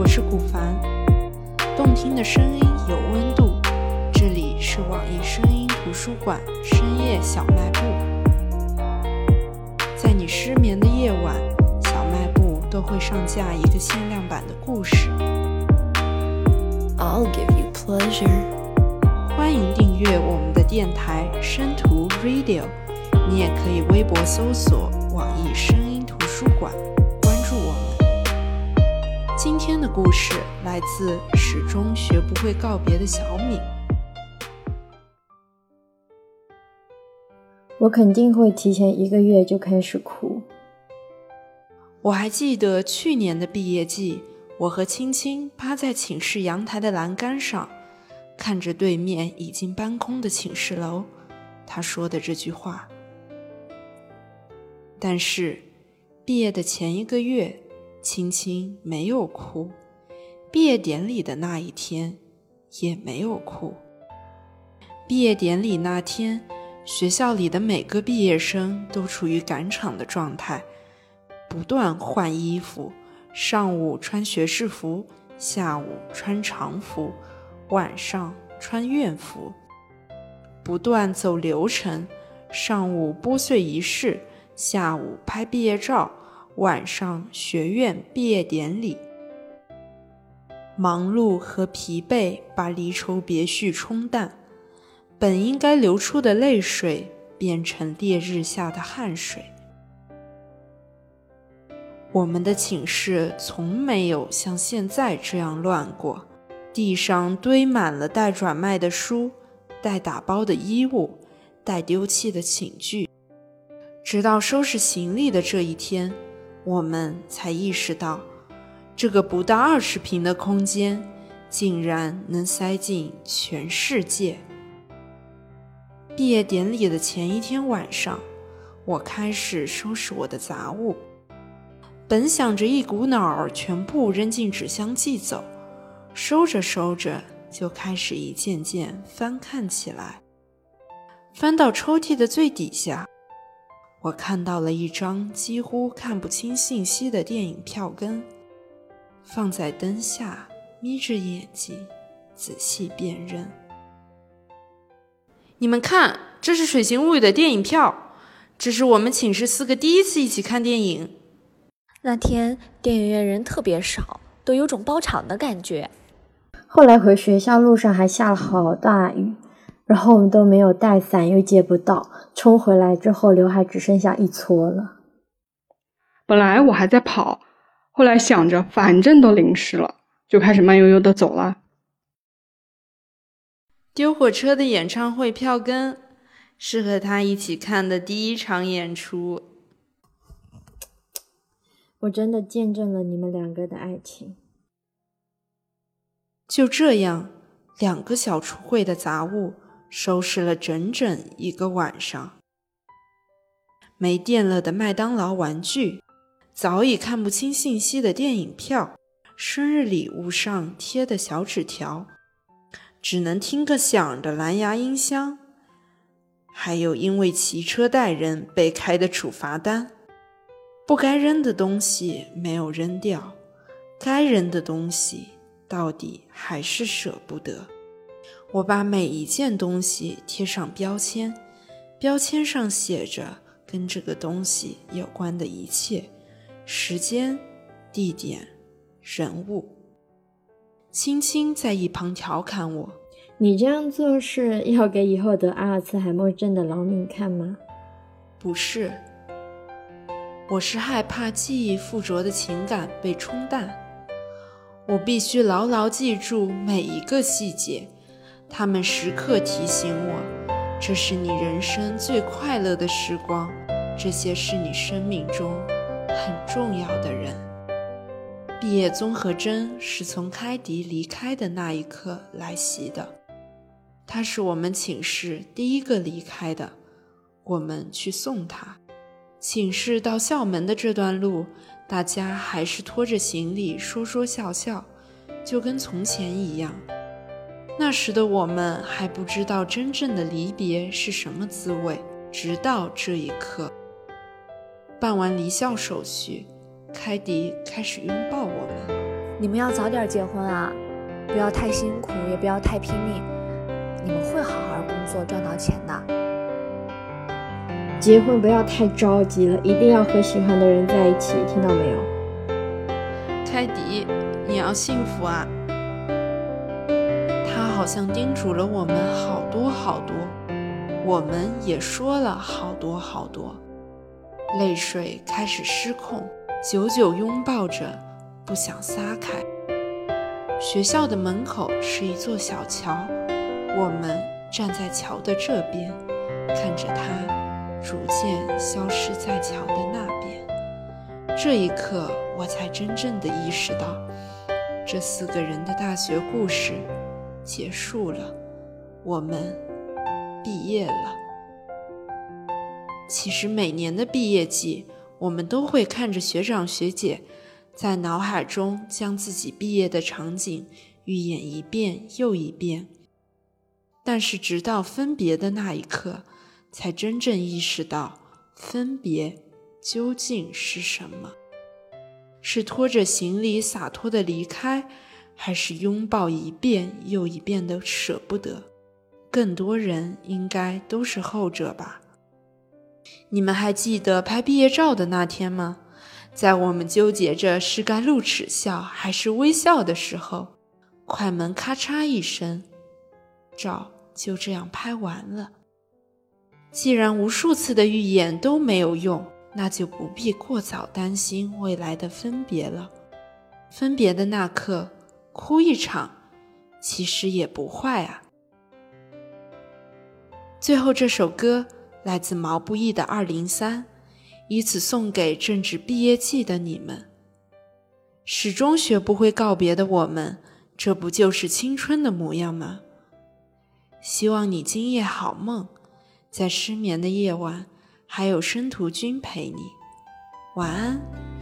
我是古凡，动听的声音有温度，这里是网易声音图书馆深夜小卖部。在你失眠的夜晚，小卖部都会上架一个限量版的故事。I'll give you pleasure。欢迎订阅我们的电台声图 Radio，你也可以微博搜索网易声音图书馆。今天的故事来自始终学不会告别的小敏。我肯定会提前一个月就开始哭。我还记得去年的毕业季，我和青青趴在寝室阳台的栏杆上，看着对面已经搬空的寝室楼，他说的这句话。但是，毕业的前一个月，青青没有哭；毕业典礼的那一天，也没有哭。毕业典礼那天。学校里的每个毕业生都处于赶场的状态，不断换衣服，上午穿学士服，下午穿常服，晚上穿院服，不断走流程，上午拨穗仪式，下午拍毕业照，晚上学院毕业典礼。忙碌和疲惫把离愁别绪冲淡。本应该流出的泪水变成烈日下的汗水。我们的寝室从没有像现在这样乱过，地上堆满了待转卖的书、待打包的衣物、待丢弃的寝具。直到收拾行李的这一天，我们才意识到，这个不到二十平的空间，竟然能塞进全世界。毕业典礼的前一天晚上，我开始收拾我的杂物。本想着一股脑儿全部扔进纸箱寄走，收着收着就开始一件件翻看起来。翻到抽屉的最底下，我看到了一张几乎看不清信息的电影票根，放在灯下，眯着眼睛仔细辨认。你们看，这是《水形物语》的电影票，这是我们寝室四个第一次一起看电影。那天电影院人特别少，都有种包场的感觉。后来回学校路上还下了好大雨，然后我们都没有带伞，又借不到，冲回来之后刘海只剩下一撮了。本来我还在跑，后来想着反正都淋湿了，就开始慢悠悠的走了。丢火车的演唱会票根是和他一起看的第一场演出。我真的见证了你们两个的爱情。就这样，两个小橱柜的杂物收拾了整整一个晚上。没电了的麦当劳玩具，早已看不清信息的电影票，生日礼物上贴的小纸条。只能听个响的蓝牙音箱，还有因为骑车带人被开的处罚单。不该扔的东西没有扔掉，该扔的东西到底还是舍不得。我把每一件东西贴上标签，标签上写着跟这个东西有关的一切：时间、地点、人物。青青在一旁调侃我：“你这样做是要给以后得阿尔茨海默症的老敏看吗？”“不是，我是害怕记忆附着的情感被冲淡。我必须牢牢记住每一个细节，他们时刻提醒我，这是你人生最快乐的时光，这些是你生命中很重要的人。”毕业综合征是从开迪离开的那一刻来袭的，他是我们寝室第一个离开的，我们去送他。寝室到校门的这段路，大家还是拖着行李说说笑笑，就跟从前一样。那时的我们还不知道真正的离别是什么滋味，直到这一刻，办完离校手续。凯迪开始拥抱我们。你们要早点结婚啊，不要太辛苦，也不要太拼命。你们会好好工作，赚到钱的。结婚不要太着急了，一定要和喜欢的人在一起，听到没有？凯迪，你要幸福啊！好像叮嘱了我们好多好多，我们也说了好多好多，泪水开始失控，久久拥抱着，不想撒开。学校的门口是一座小桥，我们站在桥的这边，看着它。逐渐消失在桥的那边。这一刻，我才真正的意识到，这四个人的大学故事结束了，我们毕业了。其实每年的毕业季，我们都会看着学长学姐，在脑海中将自己毕业的场景预演一遍又一遍。但是直到分别的那一刻。才真正意识到分别究竟是什么：是拖着行李洒脱的离开，还是拥抱一遍又一遍的舍不得？更多人应该都是后者吧。你们还记得拍毕业照的那天吗？在我们纠结着是该露齿笑还是微笑的时候，快门咔嚓一声，照就这样拍完了。既然无数次的预演都没有用，那就不必过早担心未来的分别了。分别的那刻，哭一场，其实也不坏啊。最后这首歌来自毛不易的《二零三》，以此送给正值毕业季的你们。始终学不会告别的我们，这不就是青春的模样吗？希望你今夜好梦。在失眠的夜晚，还有申屠君陪你。晚安。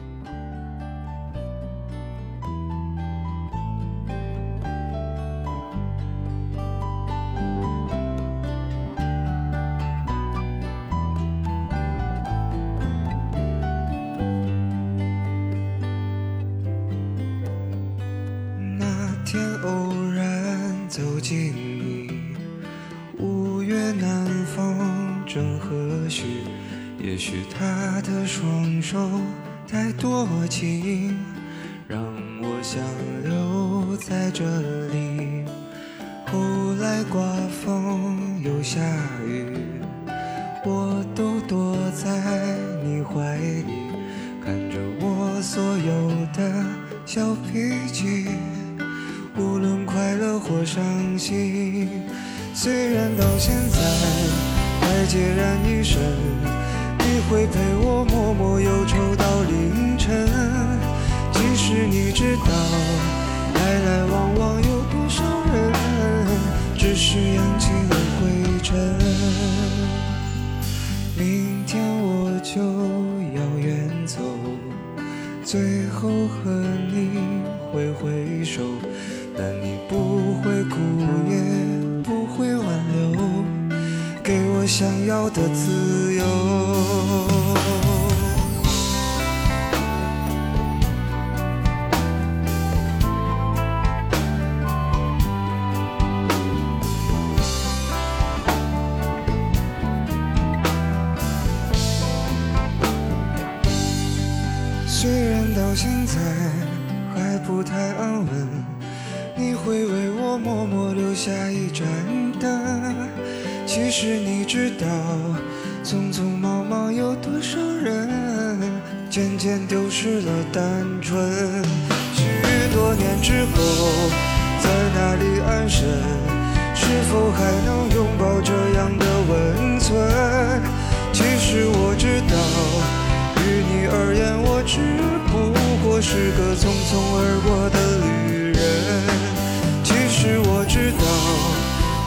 太多情，让我想留在这里。后来刮风又下雨，我都躲在你怀里，看着我所有的小脾气，无论快乐或伤心。虽然到现在还孑然一身。会陪我默默忧愁到凌晨，其实你知道，来来往往有多少人，只是太安稳，你会为我默默留下一盏灯。其实你知道，匆匆忙忙有多少人，渐渐丢失了单纯。许多年之后，在哪里安身？是否还能拥抱着是个匆匆而过的旅人。其实我知道，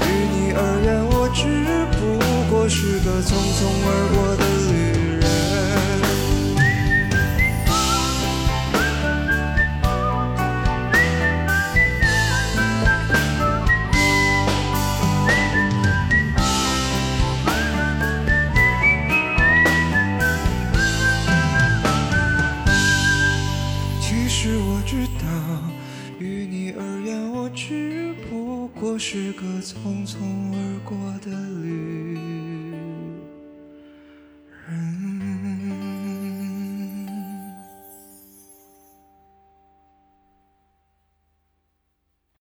于你而言。我只不过是个匆匆而过其实我知道。于你而言，我只不过是个匆匆而过的旅。